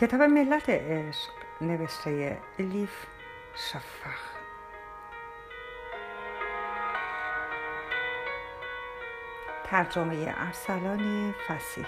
کتاب ملت عشق نوشته الیف شفخ ترجمه ارسلان فسیح.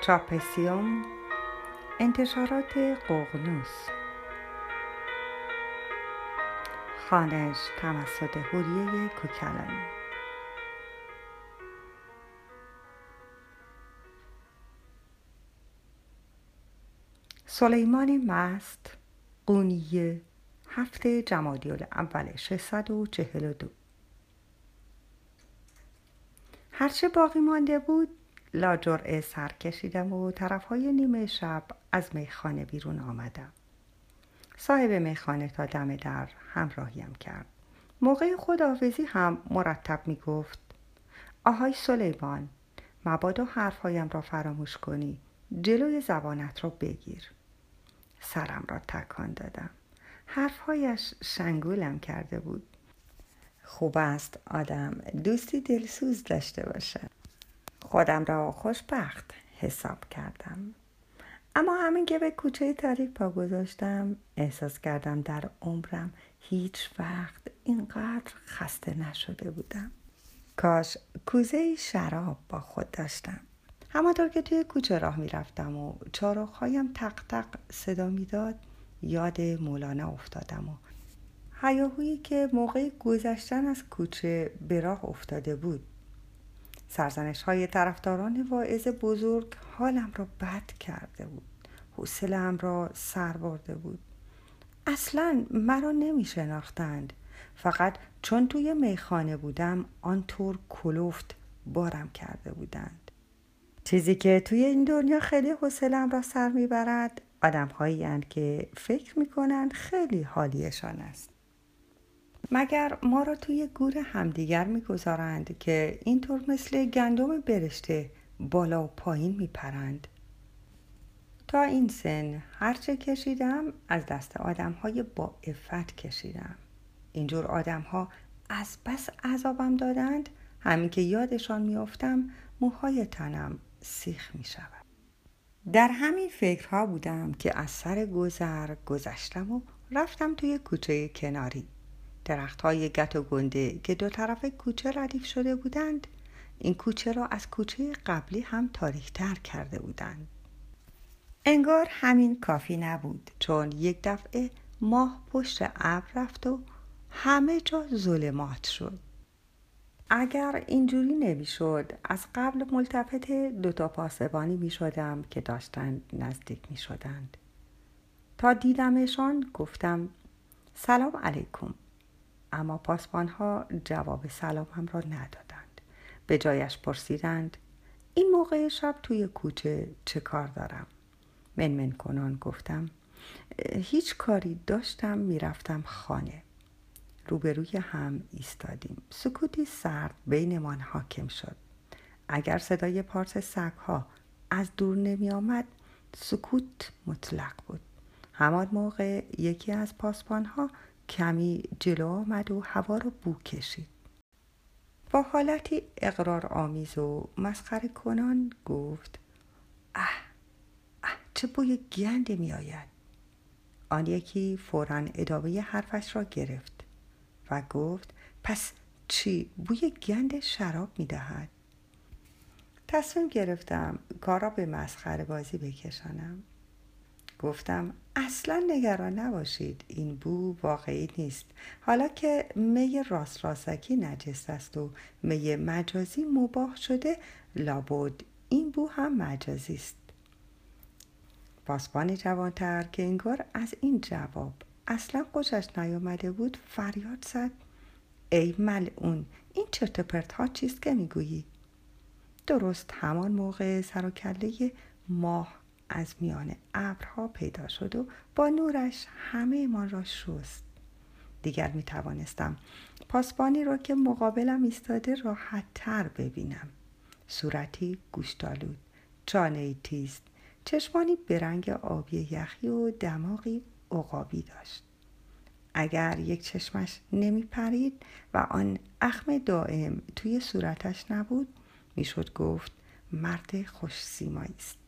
چاپسیوم انتشارات قغنوس. خانش توسط هوریه کوکلانی. سلیمان مست. قونیه. هفته جمادی اول 642 هرچه باقی مانده بود لاجرعه سر کشیدم و طرفهای نیمه شب از میخانه بیرون آمدم. صاحب میخانه تا دم در همراهیم کرد. موقع خداحافظی هم مرتب می گفت آهای سلیمان مبادا حرفهایم را فراموش کنی. جلوی زبانت را بگیر. سرم را تکان دادم. حرفهایش شنگولم کرده بود. خوب است آدم دوستی دلسوز داشته باشد خودم را خوشبخت حساب کردم. اما همین که به کوچه تاریک پا گذاشتم احساس کردم در عمرم هیچ وقت اینقدر خسته نشده بودم. کاش کوزه شراب با خود داشتم. همانطور که توی کوچه راه می‌رفتم و چارخهایم تق تق صدا می‌داد یاد مولانا افتادم و هیاهویی که موقع گذشتن از کوچه به راه افتاده بود. سرزنش های طرفداران واعظ بزرگ حالم را بد کرده بود. حوصلهام را سر برده بود. اصلا مرا نمی شناختند فقط چون توی میخانه بودم آنطور کلوفت بارم کرده بودند. چیزی که توی این دنیا خیلی حوصلم را سر می‌برد آدم هایی که فکر می‌کنند خیلی حالیشان است. مگر ما را توی گور همدیگر می‌گذارند که اینطور مثل گندم برشته بالا و پایین میپرند؟ تا این سن هرچه کشیدم از دست آدم های با افت کشیدم. اینجور آدم ها از بس عذابم دادند همین که یادشان میافتم موهای تنم سیخ می شود. در همین فکرها بودم که از سر گذر گذشتم و رفتم توی کوچه کناری. درخت های گت و گنده که دو طرف کوچه ردیف شده بودند این کوچه را از کوچه قبلی هم تاریختر کرده بودند. انگار همین کافی نبود چون یک دفعه ماه پشت ابر رفت و همه جا ظلمات شد. اگر اینجوری نمی‌شد از قبل ملتفت دوتا پاسبانی می شدم که داشتند نزدیک می شدند. تا دیدمشان گفتم سلام علیکم. اما پاسبان ها جواب سلامم را ندادند. به جایش پرسیدند این موقع شب توی کوچه چه کار دارم؟ منمن کنان گفتم هیچ کاری داشتم می‌رفتم خانه. روبروی هم ایستادیم. سکوتی سرد بینمان حاکم شد. اگر صدای پارس سگها از دور نمی آمد سکوت مطلق بود. همان موقع یکی از پاسبانها کمی جلو آمد و هوا را بو کشید. با حالتی اقرار آمیز و مسخره کنان گفت اه اه چه بوی گندی می آید. آن یکی فورا ادامه حرفش را گرفت. و گفت پس چی؟ بوی گند شراب می دهد؟ تصمیم گرفتم کار را به مسخره بازی بکشانم. گفتم اصلا نگران نباشید این بو واقعی نیست. حالا که می راست راستکی نجست است و می مجازی مباه شده لابد این بو هم مجازی است. پاسبان جوانتر که انگار از این جواب اصلا خوشش نیامده بود فریاد زد. ای ملعون این چرت پرت ها چیست که می‌گویی؟ درست همان موقع سر و کله ماه از میان ابرها پیدا شد و با نورش همه ما را شست. دیگر می توانستم پاسبانی را که مقابلم ایستاده راحت تر ببینم. صورتی گوشتالود چانه تیز چشمانی به رنگ آبی یخی و دماغی عقابی داشت اگر یک چشمش نمی پرید و آن اخم دائم توی صورتش نبود می‌شد گفت مرد خوش سیمایی است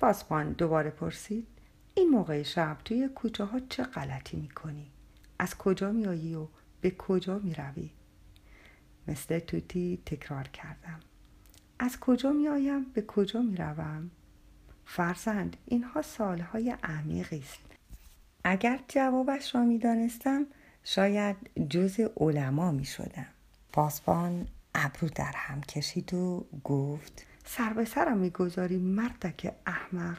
پاسبان دوباره پرسید این موقع شب توی کوچه ها چه غلطی می‌کنی؟ از کجا میایی و به کجا می‌روی؟ مثل توتی تکرار کردم از کجا میآیم به کجا می‌روم؟ فرزند اینها سالهای عمیقی است اگر جوابش را می‌دانستم شاید جز علما می شدم پاسبان ابرو در هم کشید و گفت سر به سرم می‌گذاری مردک احمق.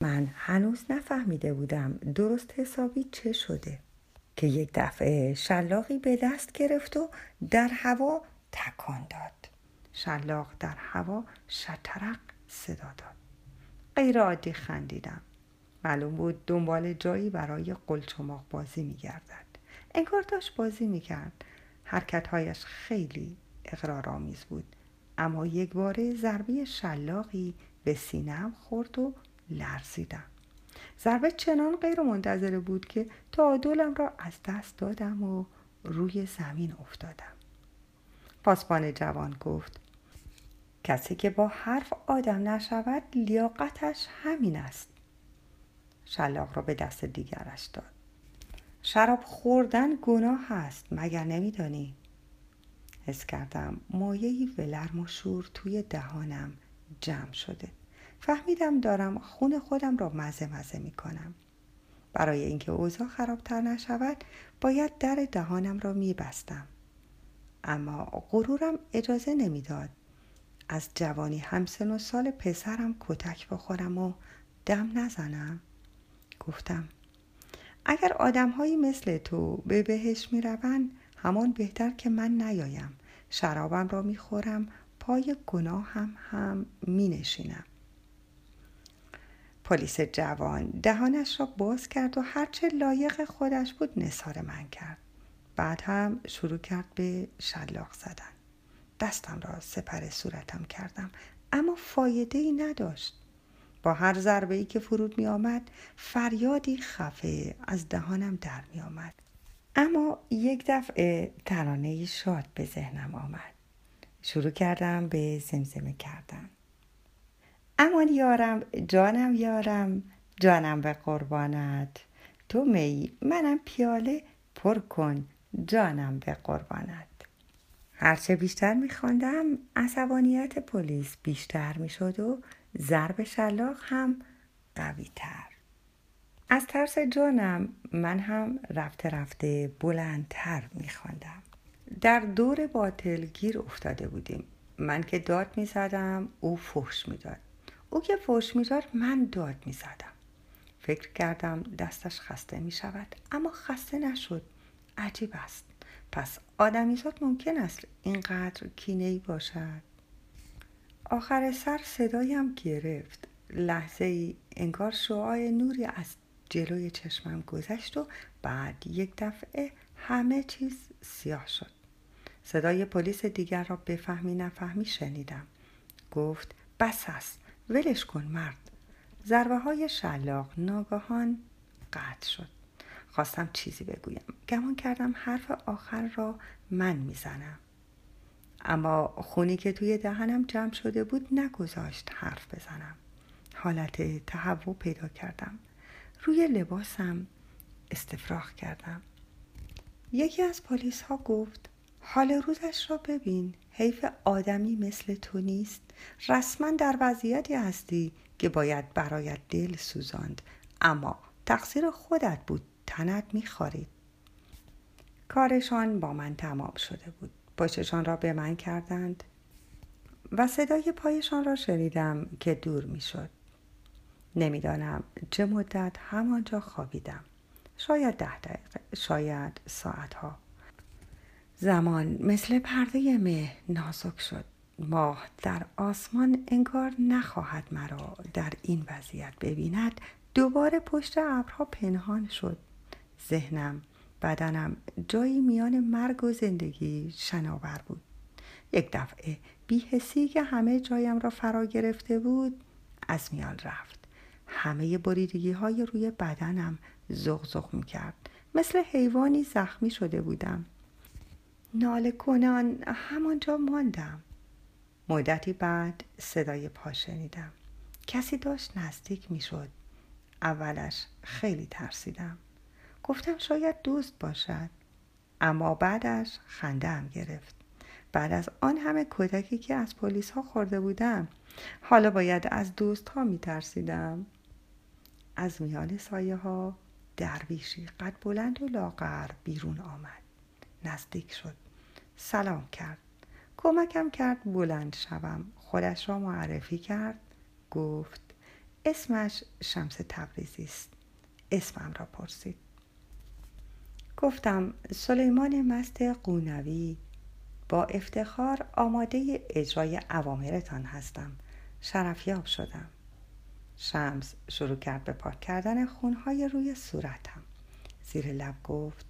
من هنوز نفهمیده بودم درست حسابی چه شده. که یک دفعه شلاقی به دست گرفت و در هوا تکان داد. شلاق در هوا شترق صدا داد. غیر عادی خندیدم. معلوم بود دنبال جایی برای قلچماق بازی میگردد. انگار داشت بازی می‌کرد. حرکتهایش خیلی اقرارآمیز بود. اما یک باره ضربه شلاقی به سینم خورد و لرزیدم. ضربه چنان غیر منتظره بود که تعادلم را از دست دادم و روی زمین افتادم. پاسبان جوان گفت کسی که با حرف آدم نشود لیاقتش همین است. شلاق را به دست دیگرش داد. شراب خوردن گناه است مگر نمیدانی؟ حس کردم مایهی ولرم و شور توی دهانم جمع شده. فهمیدم دارم خون خودم را مزه مزه می کنم برای اینکه اوضاع خرابتر نشود باید در دهانم را می بستم. اما غرورم اجازه نمی‌داد. از جوانی همسن و سال پسرم کتک بخورم و دم نزنم. گفتم. اگر آدمهایی مثل تو به بهش می روند همان بهتر که من نیایم. شرابم را می خورم پای گناه هم هم می نشینم پلیس جوان دهانش را باز کرد و هرچه لایق خودش بود نصار من کرد. بعد هم شروع کرد به شلاق زدن. دستم را سپر صورتم کردم اما فایده ای نداشت. با هر ضربه ای که فرود می آمد فریادی خفه از دهانم در می آمد اما یک دفعه ترانه شاد به ذهنم آمد. شروع کردم به زمزمه کردن. امان یارم جانم یارم جانم به قربانت. تو می منم پیاله پر کن جانم به قربانت. هرچه بیشتر میخواندم عصبانیت پلیس بیشتر می‌شد و ضرب شلاق هم قوی تر از ترس جانم من هم رفته رفته بلندتر میخواندم. در دور باطل گیر افتاده بودیم. من که داد می‌زدم او فحش می‌داد. او که فحش می‌داد من داد می‌زدم. فکر کردم دستش خسته می شود اما خسته نشد. عجیب است. پس آدمیزاد ممکن است اینقدر کینه باشد؟ آخر سر صدایم گرفت. لحظه ای انگار شعاع نوری از جلوی چشمم گذشت و بعد یک دفعه همه چیز سیاه شد. صدای پلیس دیگر را بفهمی نفهمی شنیدم. گفت بس است ولش کن مرد. ضربه های شلاق ناگهان قطع شد. خواستم چیزی بگویم. گمان کردم حرف آخر را من می‌زنم. اما خونی که توی دهنم جمع شده بود نگذاشت حرف بزنم. حالت تهوع پیدا کردم. روی لباسم استفراغ کردم. یکی از پلیس ها گفت حال روزش را ببین. حیف آدمی مثل تو نیست. رسما در وضعیتی هستی که باید برایت دل سوزاند. اما تقصیر خودت بود. تنت میخوارید کارشان با من تمام شده بود. پشتشان را به من کردند و صدای پایشان را شنیدم که دور می‌شد. نمی‌دانم چه مدت همانجا خوابیدم. شاید ده دقیقه شاید ساعتها. زمان مثل پرده مه نازک شد. ماه در آسمان انگار نخواهد مرا در این وضعیت ببیند. دوباره پشت ابرها پنهان شد. ذهنم بدنم جایی میان مرگ و زندگی شناور بود. یک دفعه بیهسی که همه جایم را فرا گرفته بود از میان رفت. همه بریدگی های روی بدنم زغزغ می کرد مثل حیوانی زخمی شده بودم. ناله کنان همانجا ماندم. مدتی بعد صدای پا شنیدم. کسی داشت نزدیک می شد اولش خیلی ترسیدم. گفتم شاید دوست باشد. اما بعدش خنده هم گرفت. بعد از آن همه کودکی که از پلیس ها خورده بودم حالا باید از دوست ها می ترسیدم از میان سایه ها درویشی قد بلند و لاغر بیرون آمد. نزدیک شد. سلام کرد. کمکم کرد بلند شوم. خودش را معرفی کرد. گفت اسمش شمس تبریزی است. اسمم را پرسید. گفتم سلیمان مست قونوی. با افتخار آماده اجرای اوامرتان هستم. شرفیاب شدم. شمس شروع کرد به پاک کردن خونهای روی صورتم. زیر لب گفت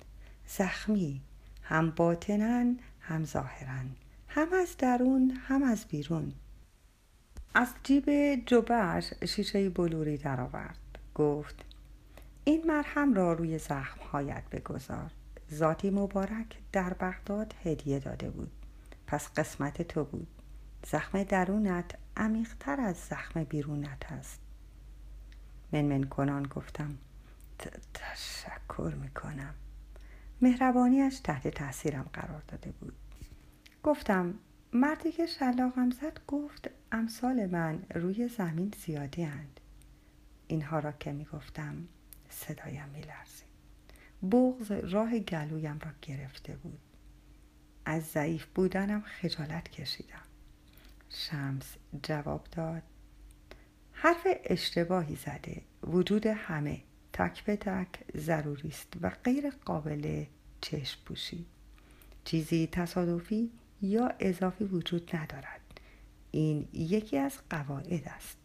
زخمی هم باطنن هم ظاهرن. هم از درون هم از بیرون. از جیب جبهش شیشه بلوری درآورد. گفت این مرهم را روی زخمهایت بگذار. ذاتی مبارک در بغداد هدیه داده بود. پس قسمت تو بود. زخم درونت عمیقتر از زخم بیرونت است. منمن کنان گفتم تشکر می‌کنم. مهربانیش تحت تاثیرم قرار داده بود. گفتم مردی که شلاقم زد گفت امثال من روی زمین زیادی اند. اینها را که می‌گفتم صدایم میلرزید. بغز راه گلویم را گرفته بود. از ضعیف بودنم خجالت کشیدم. شمس جواب داد حرف اشتباهی زده. وجود همه تک به تک ضروری است و غیر قابل چشم پوشی. چیزی تصادفی یا اضافی وجود ندارد. این یکی از قواعد است.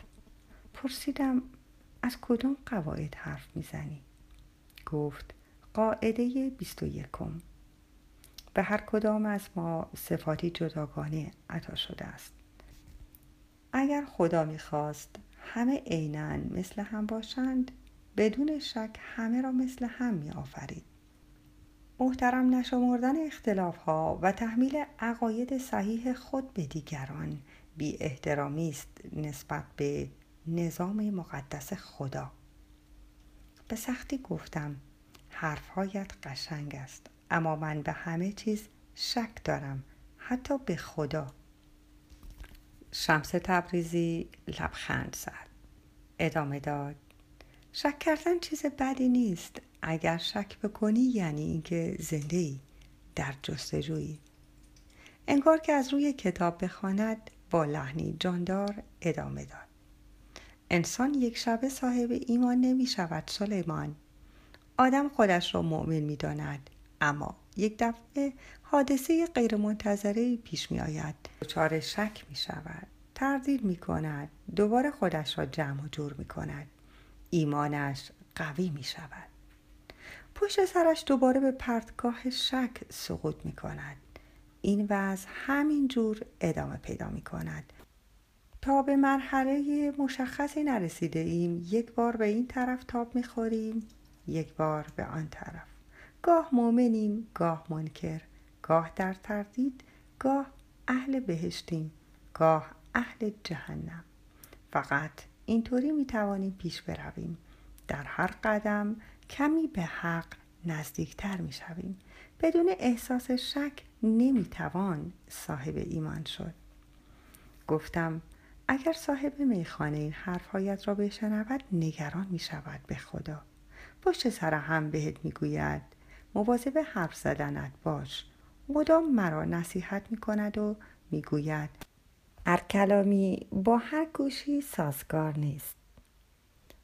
پرسیدم از کدام قواعد حرف می‌زنی؟ گفت قاعده بیست و یکم. به هر کدام از ما صفاتی جداگانه عطا شده است. اگر خدا می‌خواست همه عینا مثل هم باشند بدون شک همه را مثل هم می آفرید. محترم نشمردن اختلاف ها و تحمیل عقاید صحیح خود به دیگران بی احترامی است نسبت به نظام مقدس خدا. به سختی گفتم حرفهایت قشنگ است اما من به همه چیز شک دارم حتی به خدا. شمس تبریزی لبخند زد. ادامه داد شک کردن چیز بدی نیست. اگر شک بکنی یعنی اینکه زنده ای در جستجویی. انگار که از روی کتاب بخواند با لحنی جاندار ادامه داد. انسان یک شبه صاحب ایمان نمی شود سلیمان. آدم خودش را مؤمن می داند اما یک دفعه حادثه غیرمنتظره پیش می آید. دچار شک می شود تردید می کند دوباره خودش را جمع و جور می کند. ایمانش قوی می شود. پشت سرش دوباره به پرتگاه شک سقوط می کند. این وضع همین جور ادامه پیدا می کند. تا به مرحله مشخصی نرسیده ایم. یک بار به این طرف تاب می خوریم یک بار به آن طرف. گاه مؤمنیم گاه منکر. گاه در تردید گاه اهل بهشتیم گاه اهل جهنم. فقط اینطوری می توانیم پیش برویم. در هر قدم کمی به حق نزدیکتر می شویم بدون احساس شک نمی توان صاحب ایمان شد. گفتم اگر صاحب میخانه این حرفهایت را بشنود نگران می شود به خدا. پشت سر هم بهت می‌گوید مواظب حرف زدنت باش. مدام مرا نصیحت می کند و می‌گوید هر کلامی با هر گوشی سازگار نیست.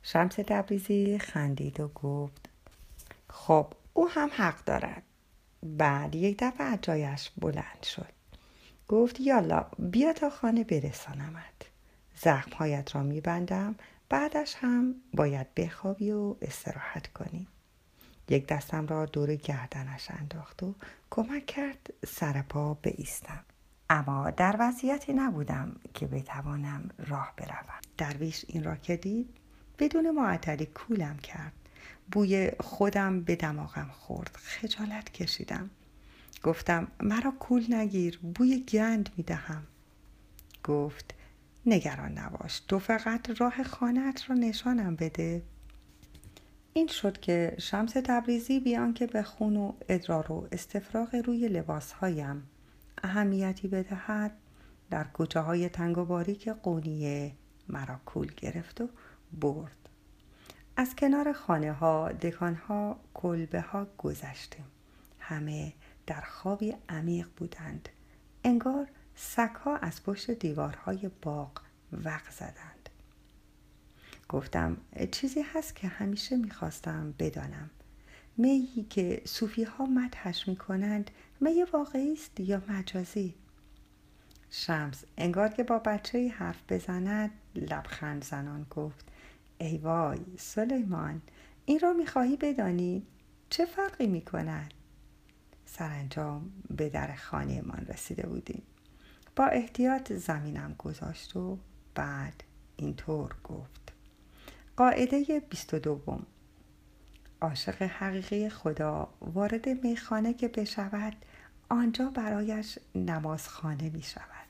شمس تبریزی خندید و گفت خب او هم حق دارد. بعد یک دفعه جایش بلند شد. گفت یالا بیا تا خانه برسانمت. زخمهایت را میبندم بعدش هم باید بخوابی و استراحت کنی. یک دستم را دور گردنش انداخت و کمک کرد سر پا بایستم. اما در وضعیتی نبودم که بتوانم راه بروم. درویش این را که دید بدون معطلی کولم کرد. بوی خودم به دماغم خورد. خجالت کشیدم. گفتم مرا کول نگیر بوی گند می دهم گفت نگران نباش تو فقط راه خانت را نشانم بده. این شد که شمس تبریزی بیان که به خون و ادرار و استفراغ روی لباسهایم اهمیتی بدهد. در کوچه های تنگ و باریک قونیه مرا کول گرفت و برد. از کنار خانه ها دکان ها کلبه ها گذشتیم. همه در خوابی عمیق بودند. انگار سگها از پشت دیوارهای باغ وق زدند. گفتم چیزی هست که همیشه می‌خواستم بدانم. میی که صوفی ها مدهش می کنند می واقعی است یا مجازی؟ شمس انگار که با بچه حرف بزند لبخند زنان گفت ای وای سلیمان این را می‌خواهی بدانی؟ چه فرقی می کند سرانجام به در خانهمان رسیده بودیم. با احتیاط زمینم گذاشت و بعد اینطور گفت. قاعده بیست و دوم. عاشق حقیقی خدا وارد میخانه که بشود آنجا برایش نمازخانه می شود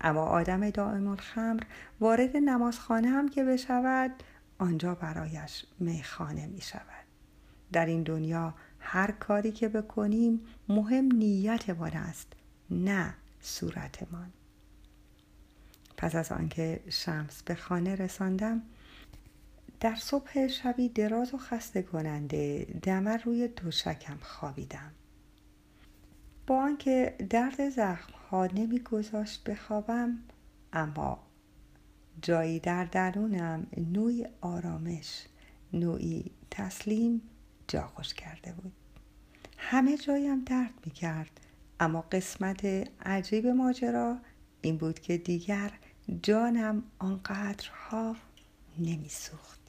اما آدم دائم الخمر وارد نمازخانه هم که بشود آنجا برایش میخانه می شود در این دنیا هر کاری که بکنیم مهم نیتمان است نه صورتمان. پس از آنکه شمس به خانه رساندم در صبح شبی دراز و خسته کننده دمر روی دوشکم خوابیدم. با آنکه درد زخم ها نمیگذاشت بخوابم اما جایی در درونم نوعی آرامش نوعی تسلیم جا خوش کرده بود. همه جایم درد می کرد اما قسمت عجیب ماجرا این بود که دیگر جانم آنقدرها نمی سوخت